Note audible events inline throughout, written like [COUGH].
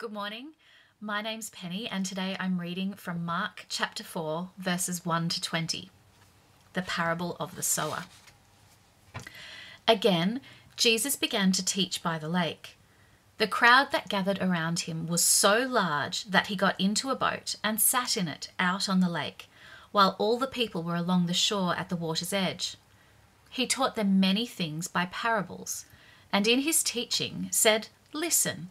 Good morning. My name's Penny, and today I'm reading from Mark chapter 4, verses 1 to 20, the parable of the sower. Again, Jesus began to teach by the lake. The crowd that gathered around him was so large that he got into a boat and sat in it out on the lake, while all the people were along the shore at the water's edge. He taught them many things by parables, and in his teaching said, Listen.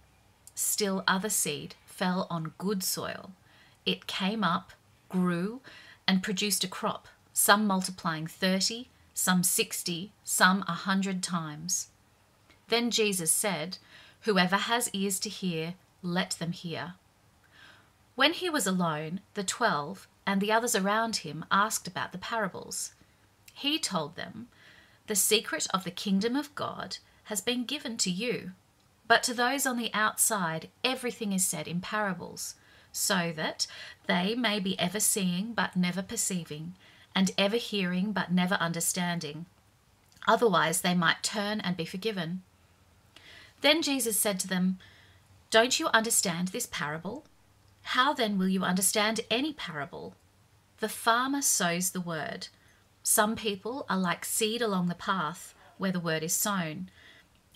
Still other seed fell on good soil. It came up, grew, and produced a crop, some multiplying thirty, some sixty, some a hundred times. Then Jesus said, Whoever has ears to hear, let them hear. When he was alone, the twelve and the others around him asked about the parables. He told them, The secret of the kingdom of God has been given to you but to those on the outside, everything is said in parables, so that they may be ever seeing but never perceiving, and ever hearing but never understanding. Otherwise, they might turn and be forgiven. Then Jesus said to them, Don't you understand this parable? How then will you understand any parable? The farmer sows the word. Some people are like seed along the path where the word is sown.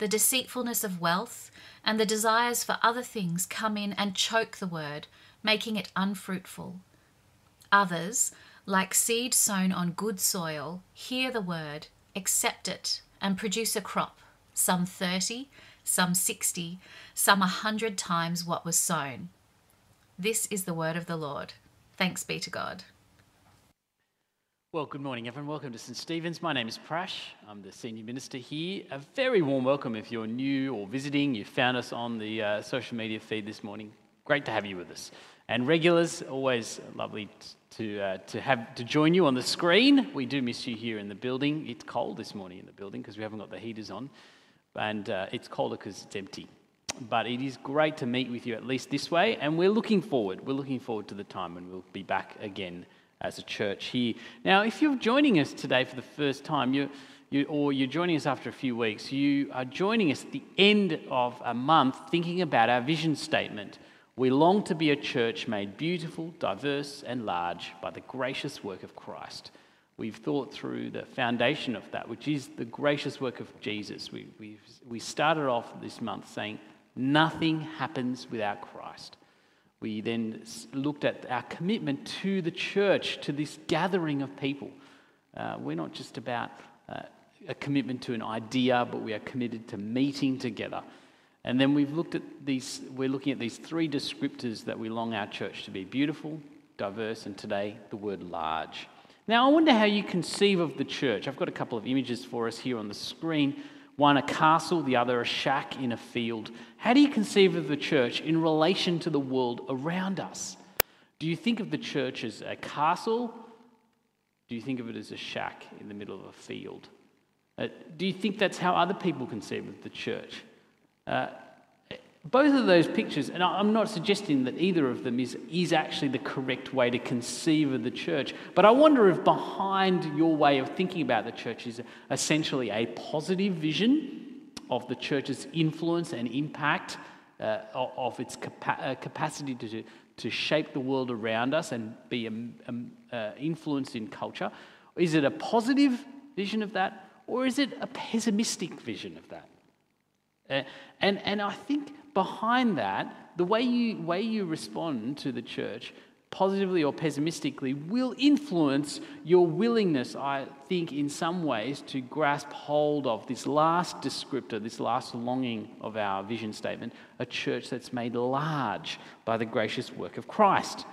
the deceitfulness of wealth, and the desires for other things come in and choke the word, making it unfruitful. Others, like seed sown on good soil, hear the word, accept it, and produce a crop, some thirty, some sixty, some a hundred times what was sown. This is the word of the Lord. Thanks be to God. Well, good morning, everyone. Welcome to St. Stephen's. My name is Prash. I'm the senior minister here. A very warm welcome if you're new or visiting. You found us on the uh, social media feed this morning. Great to have you with us. And regulars, always lovely to, uh, to have to join you on the screen. We do miss you here in the building. It's cold this morning in the building because we haven't got the heaters on, and uh, it's colder because it's empty. But it is great to meet with you at least this way, and we're looking forward. We're looking forward to the time when we'll be back again as a church here. Now, if you're joining us today for the first time, you, you, or you're joining us after a few weeks, you are joining us at the end of a month thinking about our vision statement. We long to be a church made beautiful, diverse, and large by the gracious work of Christ. We've thought through the foundation of that, which is the gracious work of Jesus. We, we, we started off this month saying, Nothing happens without Christ. We then looked at our commitment to the church, to this gathering of people. Uh, we're not just about uh, a commitment to an idea, but we are committed to meeting together. And then we've looked at these, we're looking at these three descriptors that we long our church to be beautiful, diverse, and today the word large. Now, I wonder how you conceive of the church. I've got a couple of images for us here on the screen one a castle, the other a shack in a field. How do you conceive of the church in relation to the world around us? Do you think of the church as a castle? Do you think of it as a shack in the middle of a field? Uh, do you think that's how other people conceive of the church? Uh, both of those pictures, and I'm not suggesting that either of them is, is actually the correct way to conceive of the church, but I wonder if behind your way of thinking about the church is essentially a positive vision of the church's influence and impact, uh, of its capa- uh, capacity to, to shape the world around us and be um, um, uh, influenced in culture. Is it a positive vision of that, or is it a pessimistic vision of that? Uh, and, and I think behind that, the way you, way you respond to the church positively or pessimistically, will influence your willingness, I think, in some ways, to grasp hold of this last descriptor, this last longing of our vision statement a church that's made large by the gracious work of Christ.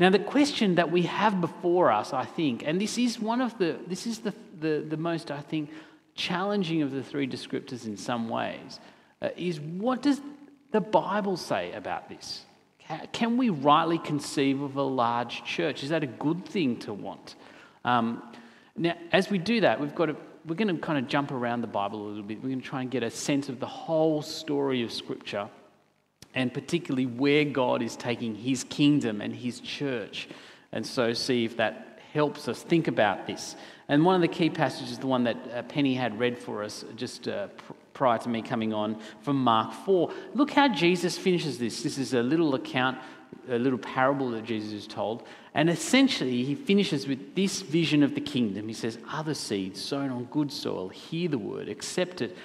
Now, the question that we have before us, I think, and this is one of the, this is the, the, the most, I think, challenging of the three descriptors in some ways, uh, is what does the Bible say about this? Can we rightly conceive of a large church? Is that a good thing to want? Um, now, as we do that, we've got to, we're going to kind of jump around the Bible a little bit. We're going to try and get a sense of the whole story of Scripture, and particularly where God is taking His kingdom and His church, and so see if that helps us think about this. And one of the key passages the one that uh, Penny had read for us just uh, prior to me coming on from Mark 4. Look how Jesus finishes this. This is a little account, a little parable that Jesus is told. And essentially, he finishes with this vision of the kingdom. He says, Other seeds sown on good soil hear the word, accept it,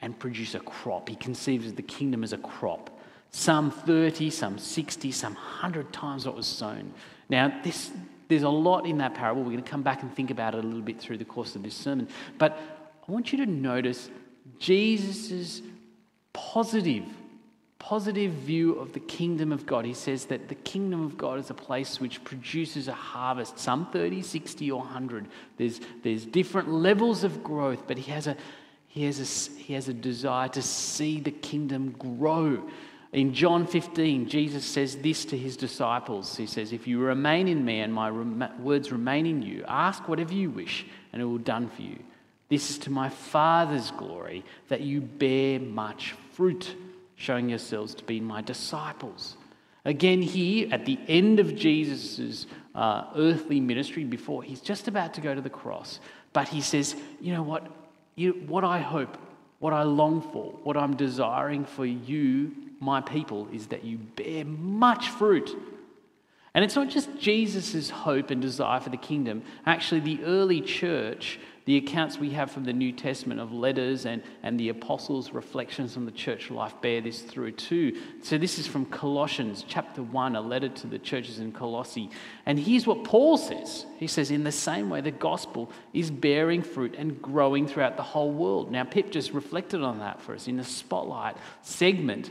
and produce a crop. He conceives of the kingdom as a crop. Some 30, some 60, some 100 times what was sown. Now, this, there's a lot in that parable. We're going to come back and think about it a little bit through the course of this sermon. But I want you to notice Jesus' positive, positive view of the kingdom of God. He says that the kingdom of God is a place which produces a harvest, some 30, 60, or 100. There's, there's different levels of growth, but he has, a, he, has a, he has a desire to see the kingdom grow. In John 15, Jesus says this to his disciples. He says, If you remain in me and my rem- words remain in you, ask whatever you wish, and it will be done for you. This is to my Father's glory that you bear much fruit, showing yourselves to be my disciples. Again, here at the end of Jesus' uh, earthly ministry, before he's just about to go to the cross, but he says, You know what? You, what I hope, what I long for, what I'm desiring for you, my people, is that you bear much fruit. And it's not just Jesus' hope and desire for the kingdom. Actually, the early church the accounts we have from the New Testament of letters and, and the apostles' reflections on the church life bear this through too. So, this is from Colossians chapter 1, a letter to the churches in Colossae. And here's what Paul says He says, In the same way, the gospel is bearing fruit and growing throughout the whole world. Now, Pip just reflected on that for us in the spotlight segment.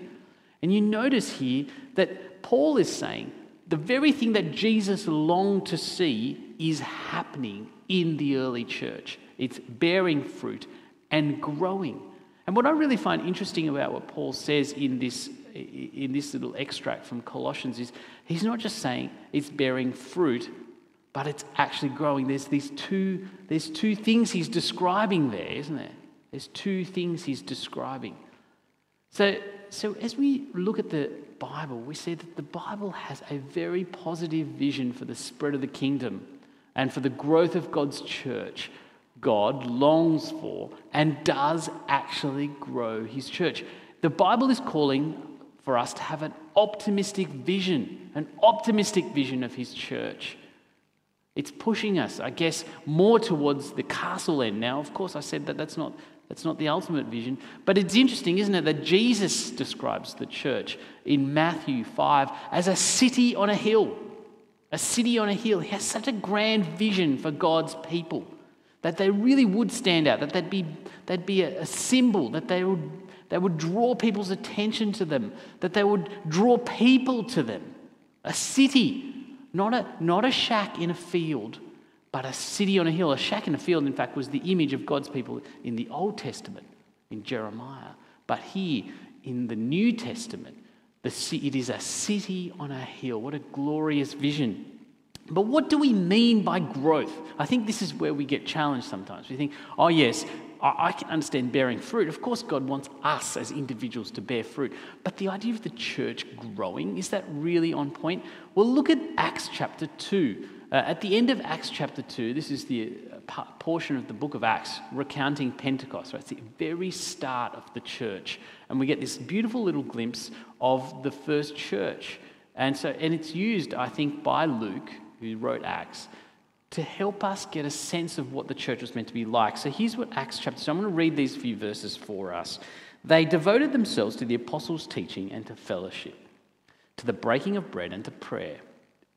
And you notice here that Paul is saying the very thing that Jesus longed to see is happening in the early church. It's bearing fruit and growing. And what I really find interesting about what Paul says in this, in this little extract from Colossians is he's not just saying it's bearing fruit, but it's actually growing. There's these two, there's two things he's describing there, isn't there? There's two things he's describing. So, so as we look at the Bible, we see that the Bible has a very positive vision for the spread of the kingdom and for the growth of God's church. God longs for and does actually grow his church. The Bible is calling for us to have an optimistic vision, an optimistic vision of his church. It's pushing us, I guess, more towards the castle end. Now, of course, I said that that's not, that's not the ultimate vision, but it's interesting, isn't it, that Jesus describes the church in Matthew 5 as a city on a hill. A city on a hill. He has such a grand vision for God's people that they really would stand out, that they'd be, they'd be a, a symbol, that they would, they would draw people's attention to them, that they would draw people to them. A city, not a, not a shack in a field, but a city on a hill. A shack in a field, in fact, was the image of God's people in the Old Testament, in Jeremiah. But here, in the New Testament, the, it is a city on a hill. What a glorious vision. But what do we mean by growth? I think this is where we get challenged sometimes. We think, oh, yes, I can understand bearing fruit. Of course, God wants us as individuals to bear fruit. But the idea of the church growing, is that really on point? Well, look at Acts chapter 2. Uh, at the end of Acts chapter 2, this is the uh, portion of the book of Acts recounting Pentecost. Right? It's the very start of the church. And we get this beautiful little glimpse of the first church. And so, and it's used, I think, by Luke who wrote Acts, to help us get a sense of what the church was meant to be like. So here's what Acts chapter. So I'm going to read these few verses for us. They devoted themselves to the apostles' teaching and to fellowship, to the breaking of bread and to prayer.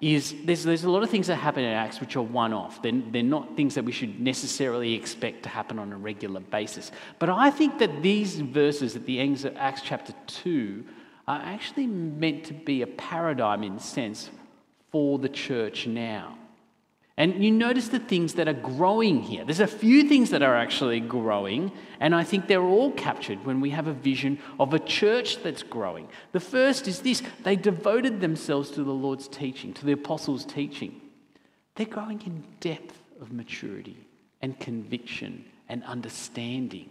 is there's, there's a lot of things that happen in Acts which are one off. They're, they're not things that we should necessarily expect to happen on a regular basis. But I think that these verses at the end of Acts chapter 2 are actually meant to be a paradigm in a sense for the church now. And you notice the things that are growing here. There's a few things that are actually growing, and I think they're all captured when we have a vision of a church that's growing. The first is this they devoted themselves to the Lord's teaching, to the apostles' teaching. They're growing in depth of maturity and conviction and understanding.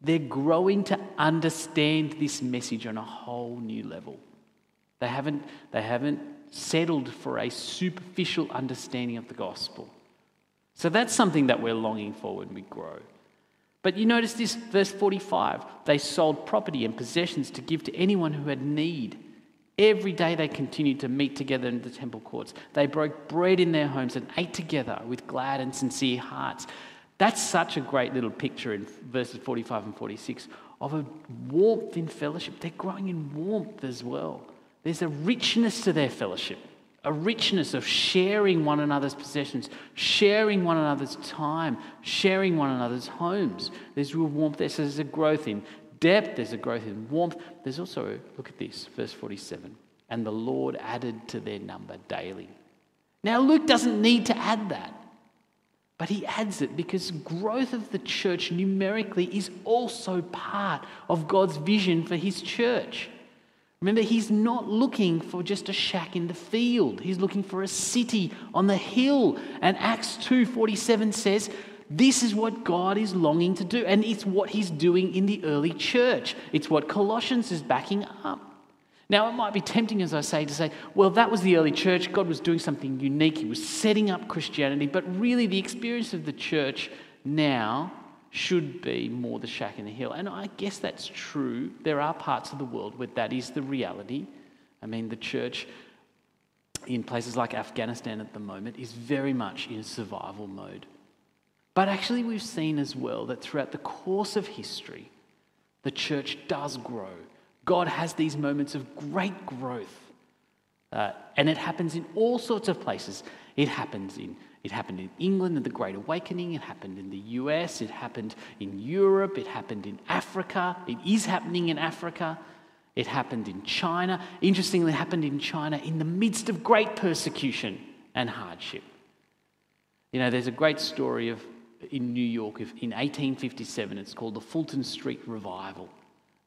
They're growing to understand this message on a whole new level. They haven't, they haven't settled for a superficial understanding of the gospel. So that's something that we're longing for when we grow. But you notice this, verse 45 they sold property and possessions to give to anyone who had need. Every day they continued to meet together in the temple courts. They broke bread in their homes and ate together with glad and sincere hearts. That's such a great little picture in verses 45 and 46 of a warmth in fellowship. They're growing in warmth as well. There's a richness to their fellowship, a richness of sharing one another's possessions, sharing one another's time, sharing one another's homes. There's real warmth there. So there's a growth in depth, there's a growth in warmth. There's also, look at this, verse 47 and the Lord added to their number daily. Now, Luke doesn't need to add that. But he adds it because growth of the church numerically is also part of God's vision for his church. Remember, he's not looking for just a shack in the field. He's looking for a city on the hill. And Acts 2:47 says, this is what God is longing to do, and it's what he's doing in the early church. It's what Colossians is backing up. Now, it might be tempting, as I say, to say, well, that was the early church. God was doing something unique. He was setting up Christianity. But really, the experience of the church now should be more the shack in the hill. And I guess that's true. There are parts of the world where that is the reality. I mean, the church in places like Afghanistan at the moment is very much in survival mode. But actually, we've seen as well that throughout the course of history, the church does grow. God has these moments of great growth. Uh, and it happens in all sorts of places. It happens in it happened in England in the Great Awakening. It happened in the US. It happened in Europe. It happened in Africa. It is happening in Africa. It happened in China. Interestingly, it happened in China in the midst of great persecution and hardship. You know, there's a great story of in New York in 1857. It's called the Fulton Street Revival.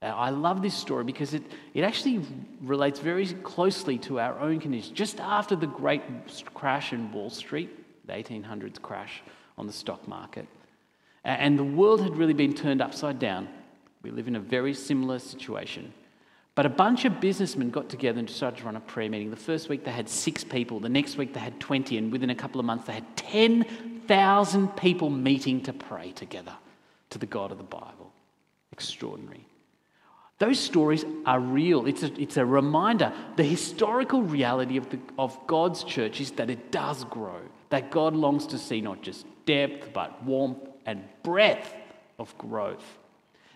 I love this story because it, it actually relates very closely to our own conditions. Just after the great crash in Wall Street, the 1800s crash on the stock market. And the world had really been turned upside down. We live in a very similar situation. But a bunch of businessmen got together and decided to run a prayer meeting. The first week they had six people, the next week they had 20, and within a couple of months they had 10,000 people meeting to pray together to the God of the Bible. Extraordinary. Those stories are real. It's a, it's a reminder. The historical reality of, the, of God's church is that it does grow that God longs to see not just depth, but warmth and breadth of growth.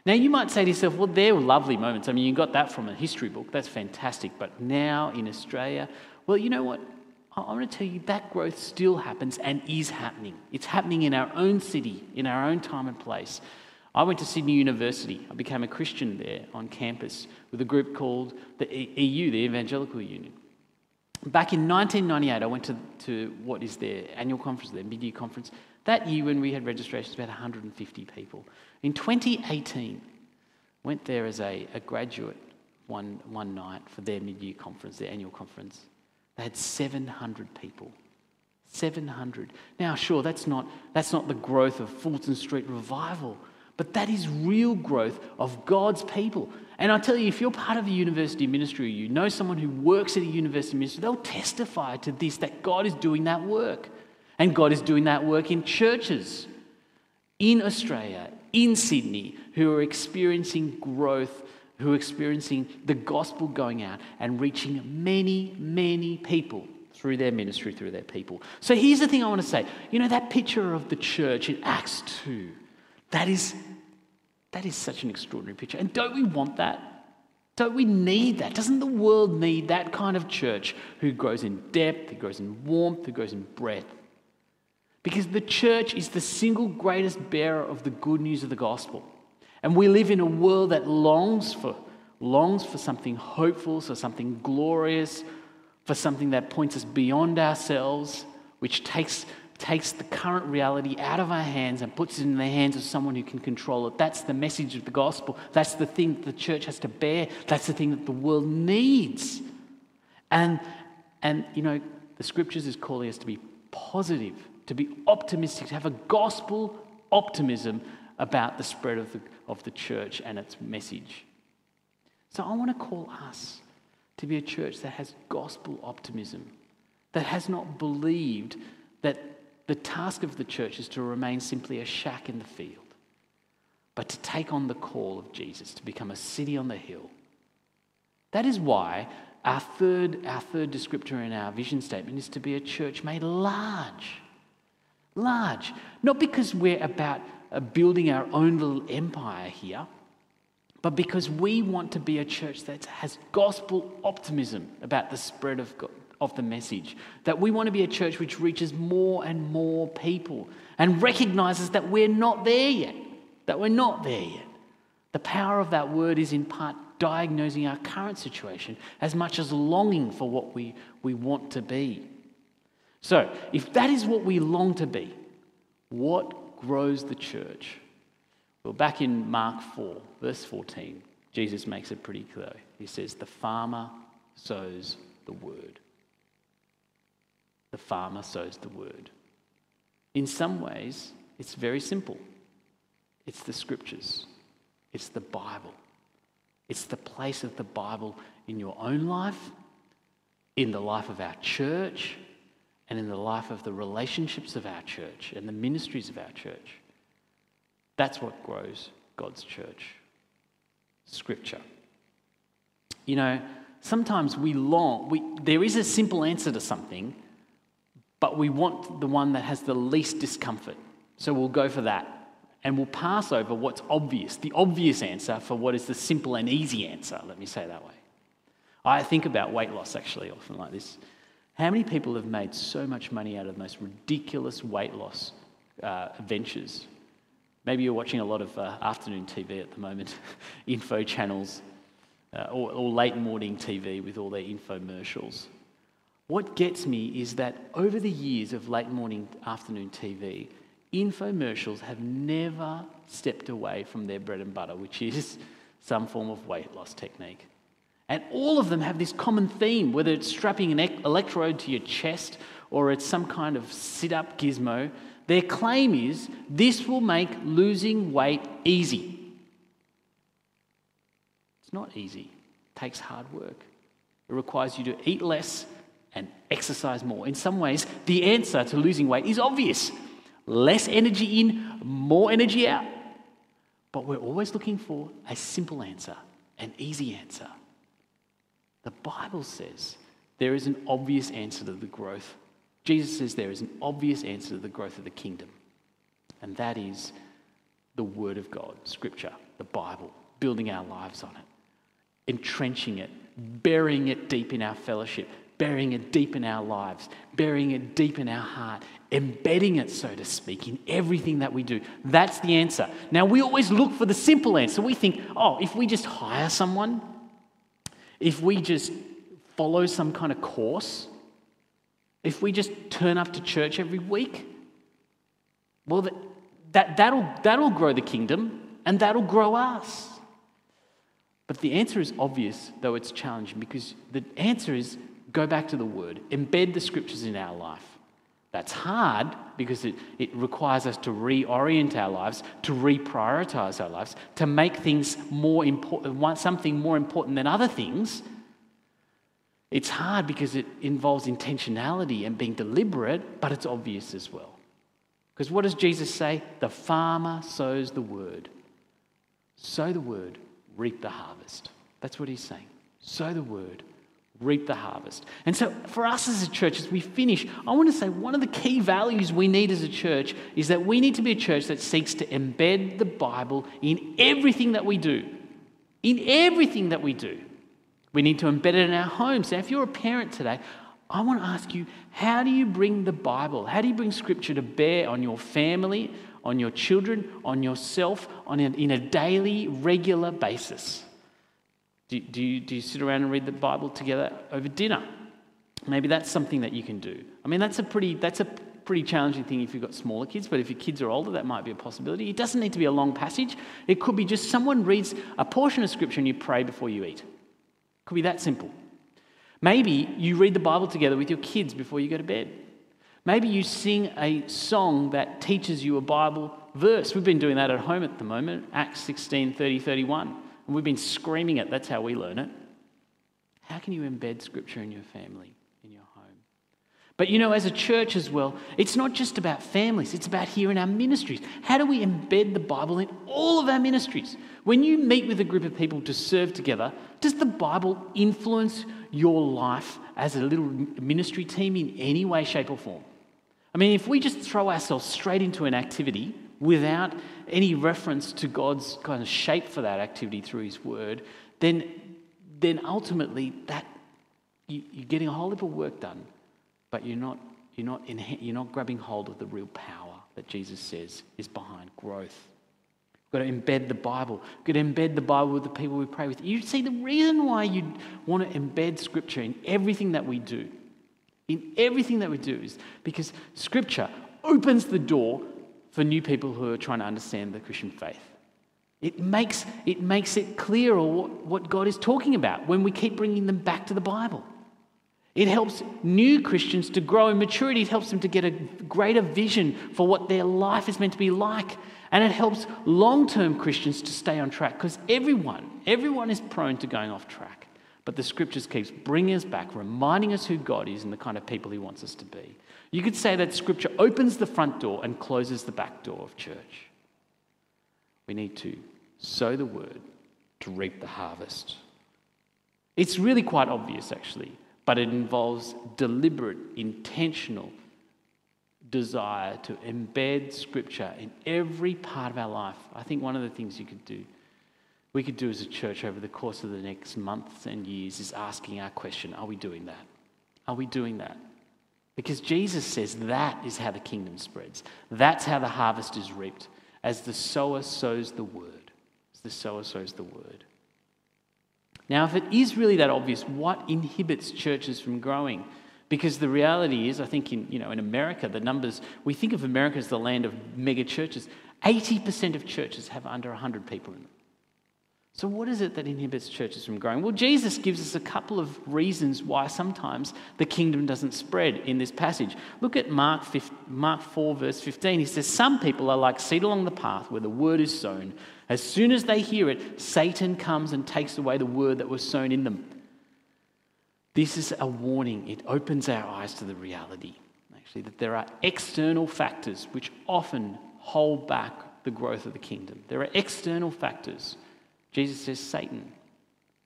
Now, you might say to yourself, well, they're lovely moments. I mean, you got that from a history book. That's fantastic. But now in Australia, well, you know what? I want to tell you that growth still happens and is happening. It's happening in our own city, in our own time and place. I went to Sydney University. I became a Christian there on campus with a group called the EU, the Evangelical Union. Back in 1998, I went to, to what is their annual conference, their mid year conference. That year, when we had registrations, about 150 people. In 2018, went there as a, a graduate one, one night for their mid year conference, their annual conference. They had 700 people. 700. Now, sure, that's not, that's not the growth of Fulton Street Revival, but that is real growth of God's people. And I tell you, if you're part of a university ministry you know someone who works at a university ministry, they'll testify to this that God is doing that work. And God is doing that work in churches in Australia, in Sydney, who are experiencing growth, who are experiencing the gospel going out and reaching many, many people through their ministry, through their people. So here's the thing I want to say. You know, that picture of the church in Acts 2, that is, that is such an extraordinary picture. And don't we want that? Don't we need that? Doesn't the world need that kind of church who grows in depth, who grows in warmth, who grows in breadth? Because the church is the single greatest bearer of the good news of the gospel. And we live in a world that longs for, longs for something hopeful, for something glorious, for something that points us beyond ourselves, which takes, takes the current reality out of our hands and puts it in the hands of someone who can control it. That's the message of the gospel. That's the thing that the church has to bear. That's the thing that the world needs. And, and you know, the scriptures is calling us to be positive to be optimistic, to have a gospel optimism about the spread of the, of the church and its message. So I want to call us to be a church that has gospel optimism, that has not believed that the task of the church is to remain simply a shack in the field, but to take on the call of Jesus, to become a city on the hill. That is why our third, our third descriptor in our vision statement is to be a church made large large. Not because we're about uh, building our own little empire here, but because we want to be a church that has gospel optimism about the spread of, God, of the message. That we want to be a church which reaches more and more people and recognizes that we're not there yet. That we're not there yet. The power of that word is in part diagnosing our current situation as much as longing for what we, we want to be. So, if that is what we long to be, what grows the church? Well, back in Mark 4, verse 14, Jesus makes it pretty clear. He says, The farmer sows the word. The farmer sows the word. In some ways, it's very simple it's the scriptures, it's the Bible, it's the place of the Bible in your own life, in the life of our church, and in the life of the relationships of our church and the ministries of our church. That's what grows God's church. Scripture. You know, sometimes we long, we, there is a simple answer to something, but we want the one that has the least discomfort. So we'll go for that. And we'll pass over what's obvious, the obvious answer for what is the simple and easy answer, let me say that way. I think about weight loss actually often like this. How many people have made so much money out of the most ridiculous weight loss uh, ventures? Maybe you're watching a lot of uh, afternoon TV at the moment, [LAUGHS] info channels, uh, or, or late morning TV with all their infomercials. What gets me is that over the years of late morning afternoon TV, infomercials have never stepped away from their bread and butter, which is some form of weight loss technique. And all of them have this common theme, whether it's strapping an electrode to your chest or it's some kind of sit up gizmo. Their claim is this will make losing weight easy. It's not easy, it takes hard work. It requires you to eat less and exercise more. In some ways, the answer to losing weight is obvious less energy in, more energy out. But we're always looking for a simple answer, an easy answer. The Bible says there is an obvious answer to the growth. Jesus says there is an obvious answer to the growth of the kingdom, and that is the Word of God, Scripture, the Bible, building our lives on it, entrenching it, burying it deep in our fellowship, burying it deep in our lives, burying it deep in our heart, embedding it, so to speak, in everything that we do. That's the answer. Now, we always look for the simple answer. We think, oh, if we just hire someone, if we just follow some kind of course, if we just turn up to church every week, well, that, that, that'll, that'll grow the kingdom and that'll grow us. But the answer is obvious, though it's challenging, because the answer is go back to the word, embed the scriptures in our life. That's hard because it, it requires us to reorient our lives, to reprioritize our lives, to make things more important, something more important than other things. It's hard because it involves intentionality and being deliberate, but it's obvious as well. Because what does Jesus say? The farmer sows the word. Sow the word, reap the harvest. That's what he's saying. Sow the word, reap the harvest. And so, for us as a church, as we finish, I want to say one of the key values we need as a church is that we need to be a church that seeks to embed the Bible in everything that we do. In everything that we do. We need to embed it in our homes. Now, if you're a parent today, I want to ask you how do you bring the Bible, how do you bring Scripture to bear on your family, on your children, on yourself, on in a daily, regular basis? Do, do, you, do you sit around and read the Bible together over dinner? Maybe that's something that you can do. I mean, that's a pretty, that's a pretty challenging thing if you've got smaller kids, but if your kids are older, that might be a possibility. It doesn't need to be a long passage. It could be just someone reads a portion of Scripture and you pray before you eat. It could be that simple. Maybe you read the Bible together with your kids before you go to bed. Maybe you sing a song that teaches you a Bible verse. We've been doing that at home at the moment, Acts 16 30, 31. And we've been screaming it. That's how we learn it. How can you embed scripture in your family, in your home? But you know, as a church as well, it's not just about families, it's about here in our ministries. How do we embed the Bible in all of our ministries? When you meet with a group of people to serve together, does the Bible influence your life as a little ministry team in any way, shape, or form? I mean, if we just throw ourselves straight into an activity without any reference to God's kind of shape for that activity through His Word, then, then ultimately that you, are getting a whole heap of work done, but you're not, you're, not in, you're not grabbing hold of the real power that Jesus says is behind growth. We've got to embed the Bible. We've got to embed the Bible with the people we pray with. You see, the reason why you want to embed Scripture in everything that we do, in everything that we do, is because Scripture opens the door for new people who are trying to understand the Christian faith. It makes it, makes it clearer what, what God is talking about when we keep bringing them back to the Bible. It helps new Christians to grow in maturity. It helps them to get a greater vision for what their life is meant to be like. And it helps long term Christians to stay on track because everyone, everyone is prone to going off track. But the scriptures keeps bringing us back, reminding us who God is and the kind of people he wants us to be. You could say that Scripture opens the front door and closes the back door of church. We need to sow the word to reap the harvest. It's really quite obvious, actually, but it involves deliberate, intentional desire to embed Scripture in every part of our life. I think one of the things you could do, we could do as a church over the course of the next months and years, is asking our question Are we doing that? Are we doing that? Because Jesus says that is how the kingdom spreads. That's how the harvest is reaped, as the sower sows the word. As the sower sows the word. Now, if it is really that obvious, what inhibits churches from growing? Because the reality is, I think in, you know, in America, the numbers, we think of America as the land of mega churches. 80% of churches have under 100 people in them. So, what is it that inhibits churches from growing? Well, Jesus gives us a couple of reasons why sometimes the kingdom doesn't spread in this passage. Look at Mark, 5, Mark 4, verse 15. He says, Some people are like seed along the path where the word is sown. As soon as they hear it, Satan comes and takes away the word that was sown in them. This is a warning. It opens our eyes to the reality, actually, that there are external factors which often hold back the growth of the kingdom. There are external factors Jesus says Satan.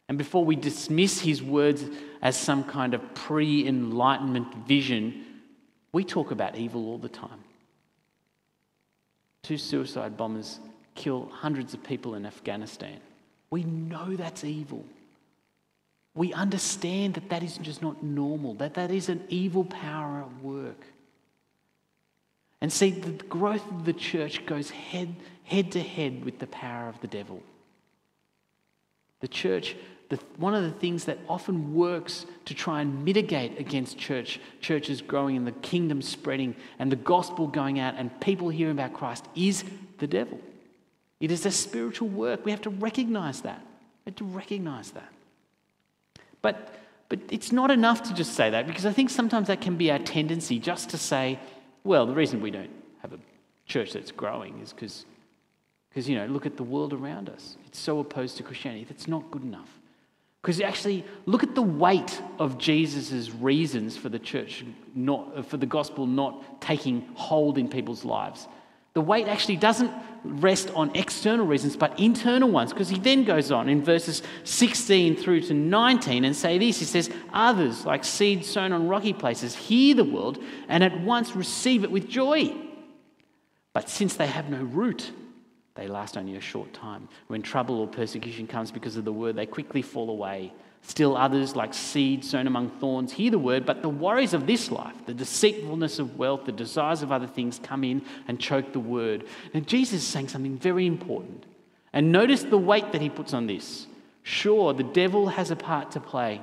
And before we dismiss his words as some kind of pre enlightenment vision, we talk about evil all the time. Two suicide bombers kill hundreds of people in Afghanistan. We know that's evil. We understand that that is just not normal, that that is an evil power at work. And see, the growth of the church goes head, head to head with the power of the devil. The church, the, one of the things that often works to try and mitigate against church, churches growing and the kingdom spreading and the gospel going out and people hearing about Christ is the devil. It is a spiritual work. We have to recognize that. We have to recognize that. But but it's not enough to just say that because I think sometimes that can be our tendency just to say, well, the reason we don't have a church that's growing is because, because you know, look at the world around us. It's so opposed to Christianity. That's not good enough. Because actually, look at the weight of Jesus' reasons for the church, not, for the gospel not taking hold in people's lives. The weight actually doesn't rest on external reasons, but internal ones, because he then goes on in verses 16 through to 19 and say this. He says, Others, like seed sown on rocky places, hear the word and at once receive it with joy. But since they have no root, they last only a short time. When trouble or persecution comes because of the word, they quickly fall away. Still others, like seed sown among thorns, hear the word, but the worries of this life, the deceitfulness of wealth, the desires of other things come in and choke the word. Now, Jesus is saying something very important. And notice the weight that he puts on this. Sure, the devil has a part to play.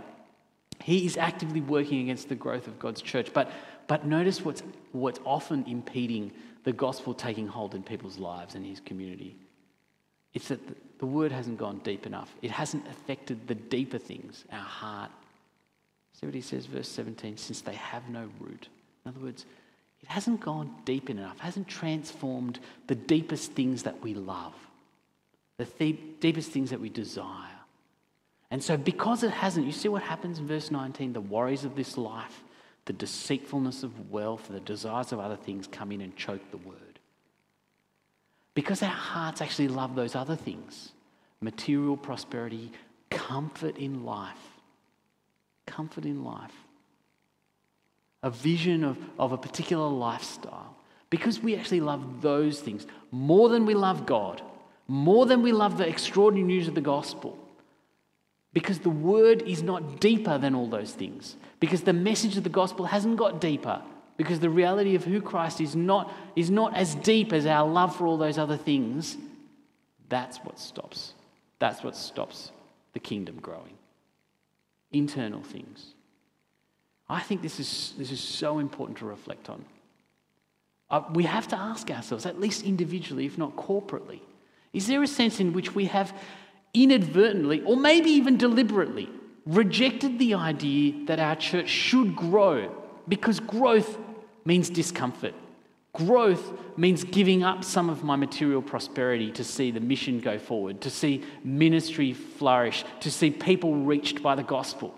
He is actively working against the growth of God's church. But, but notice what's, what's often impeding the gospel taking hold in people's lives and his community. It's that the word hasn't gone deep enough. It hasn't affected the deeper things, our heart. See what he says, verse 17, since they have no root. In other words, it hasn't gone deep enough, hasn't transformed the deepest things that we love, the deepest things that we desire. And so, because it hasn't, you see what happens in verse 19 the worries of this life, the deceitfulness of wealth, the desires of other things come in and choke the word. Because our hearts actually love those other things material prosperity, comfort in life. Comfort in life. A vision of, of a particular lifestyle. Because we actually love those things more than we love God, more than we love the extraordinary news of the gospel. Because the word is not deeper than all those things. Because the message of the gospel hasn't got deeper because the reality of who Christ is not, is not as deep as our love for all those other things, that's what stops. That's what stops the kingdom growing. Internal things. I think this is, this is so important to reflect on. Uh, we have to ask ourselves, at least individually, if not corporately, is there a sense in which we have inadvertently, or maybe even deliberately, rejected the idea that our church should grow because growth means discomfort. Growth means giving up some of my material prosperity to see the mission go forward, to see ministry flourish, to see people reached by the gospel.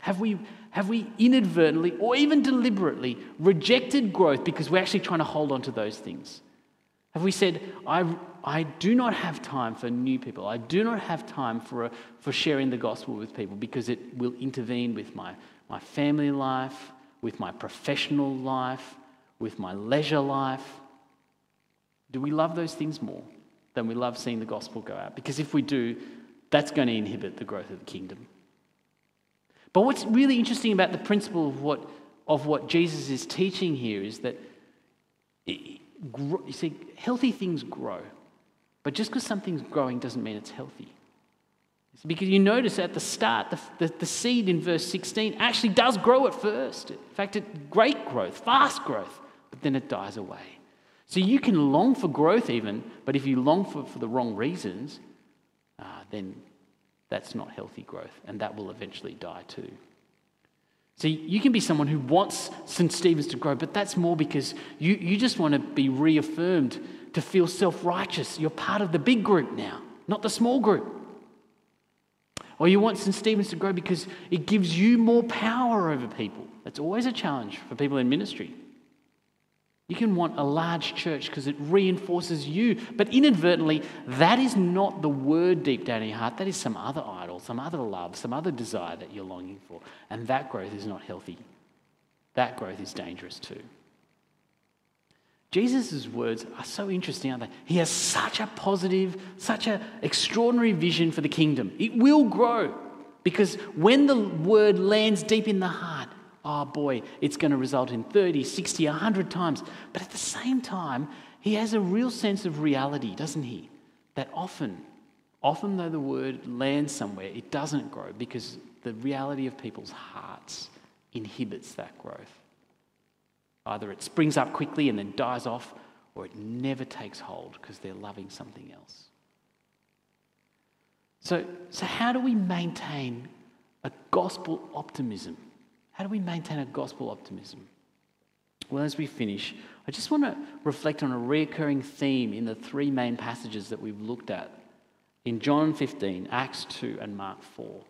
Have we, have we inadvertently or even deliberately rejected growth because we're actually trying to hold on to those things? Have we said, I, I do not have time for new people. I do not have time for, a, for sharing the gospel with people because it will intervene with my, my family life, with my professional life, with my leisure life? Do we love those things more than we love seeing the gospel go out? Because if we do, that's going to inhibit the growth of the kingdom. But what's really interesting about the principle of what, of what Jesus is teaching here is that it, you see, healthy things grow. But just because something's growing doesn't mean it's healthy. Because you notice at the start, the, the, the, seed in verse 16 actually does grow at first. In fact, it, great growth, fast growth, but then it dies away. So you can long for growth even, but if you long for, for the wrong reasons, uh, then that's not healthy growth, and that will eventually die too. See, you can be someone who wants St. Stephen's to grow, but that's more because you, you just want to be reaffirmed to feel self righteous. You're part of the big group now, not the small group. Or you want St. Stephen's to grow because it gives you more power over people. That's always a challenge for people in ministry. You can want a large church because it reinforces you, but inadvertently, that is not the word deep down in your heart. That is some other idol, some other love, some other desire that you're longing for. And that growth is not healthy. That growth is dangerous too. Jesus' words are so interesting, aren't they? He has such a positive, such an extraordinary vision for the kingdom. It will grow because when the word lands deep in the heart, oh boy, it's going to result in 30, 60, 100 times. But at the same time, he has a real sense of reality, doesn't he? That often, often though the word lands somewhere, it doesn't grow because the reality of people's hearts inhibits that growth. Either it springs up quickly and then dies off, or it never takes hold because they're loving something else. So, so how do we maintain A gospel optimism. How do we maintain a gospel optimism? Well, as we finish, I just want to reflect on a recurring theme in the three main passages that we've looked at in John 15, Acts 2, and Mark 4.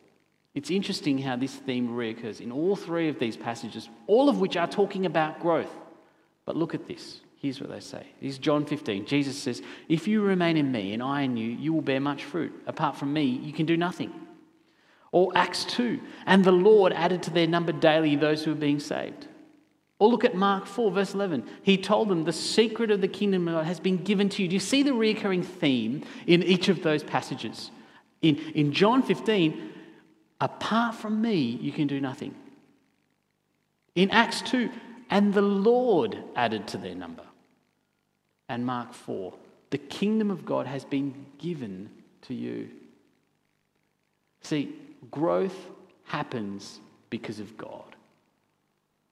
It's interesting how this theme reoccurs in all three of these passages, all of which are talking about growth. But look at this. Here's what they say. This is John 15. Jesus says, If you remain in me and I in you, you will bear much fruit. Apart from me, you can do nothing. Or Acts 2, and the Lord added to their number daily those who are being saved. Or look at Mark 4, verse 11. He told them, The secret of the kingdom of God has been given to you. Do you see the recurring theme in each of those passages? In, in John 15, apart from me, you can do nothing. In Acts 2, and the Lord added to their number. And Mark 4, the kingdom of God has been given to you. See, growth happens because of God.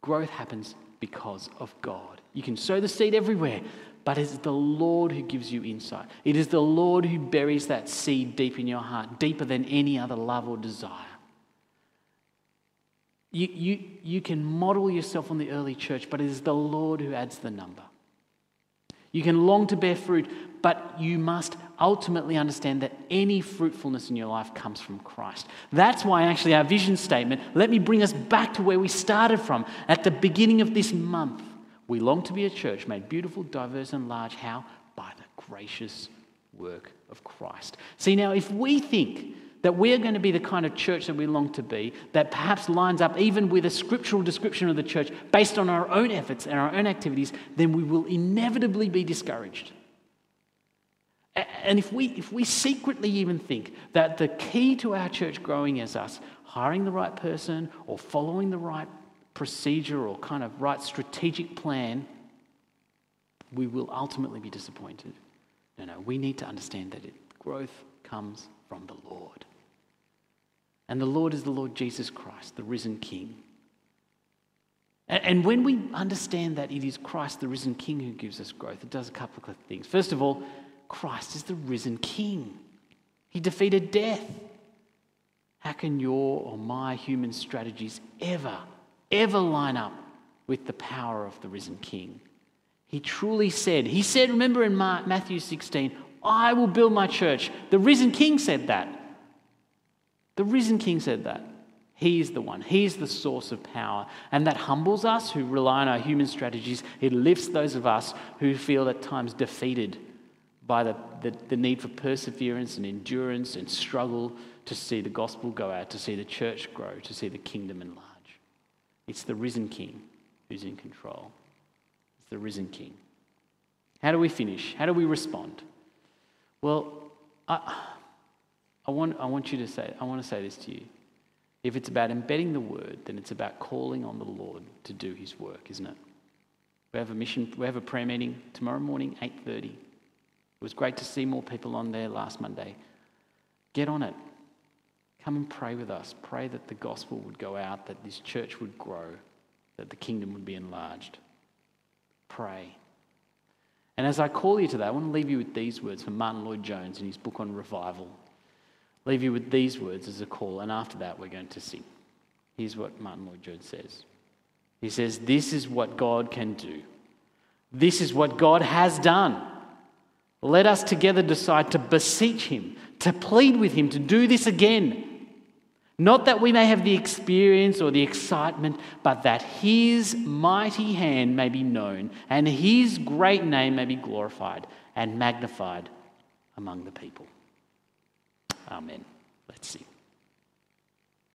Growth happens because of God. You can sow the seed everywhere, but it's the Lord who gives you insight. It is the Lord who buries that seed deep in your heart, deeper than any other love or desire. You, you, you can model yourself on the early church, but it is the Lord who adds the number. You can long to bear fruit, but you must ultimately understand that any fruitfulness in your life comes from Christ. That's why, actually, our vision statement, let me bring us back to where we started from at the beginning of this month. We long to be a church made beautiful, diverse, and large. How? By the gracious work of Christ. See, now, if we think that we're going to be the kind of church that we long to be, that perhaps lines up even with a scriptural description of the church based on our own efforts and our own activities, then we will inevitably be discouraged. And if we, if we secretly even think that the key to our church growing is us hiring the right person or following the right procedure or kind of right strategic plan, we will ultimately be disappointed. No, no, we need to understand that it, growth comes from the Lord. And the Lord is the Lord Jesus Christ, the risen King. And when we understand that it is Christ, the risen King, who gives us growth, it does a couple of things. First of all, Christ is the risen King, He defeated death. How can your or my human strategies ever, ever line up with the power of the risen King? He truly said, He said, remember in Matthew 16, I will build my church. The risen King said that. The risen King said that. He is the one. He is the source of power. And that humbles us who rely on our human strategies. It lifts those of us who feel at times defeated by the, the, the, need for perseverance and endurance and struggle to see the gospel go out, to see the church grow, to see the kingdom enlarge. It's the risen King who's in control. It's the risen King. How do we finish? How do we respond? Well, I. I want, I want you to say, I want to say this to you. If it's about embedding the word, then it's about calling on the Lord to do his work, isn't it? We have a mission, we have a prayer meeting tomorrow morning, 8.30. It was great to see more people on there last Monday. Get on it. Come and pray with us. Pray that the gospel would go out, that this church would grow, that the kingdom would be enlarged. Pray. And as I call you to that, I want to leave you with these words from Martyn Lloyd-Jones in his book on revival leave you with these words as a call, and after that, we're going to sing. Here's what Martyn Lloyd-Jones says He says, This is what God can do, this is what God has done. Let us together decide to beseech Him, to plead with Him to do this again. Not that we may have the experience or the excitement, but that His mighty hand may be known and His great name may be glorified and magnified among the people. Amen. Let's sing.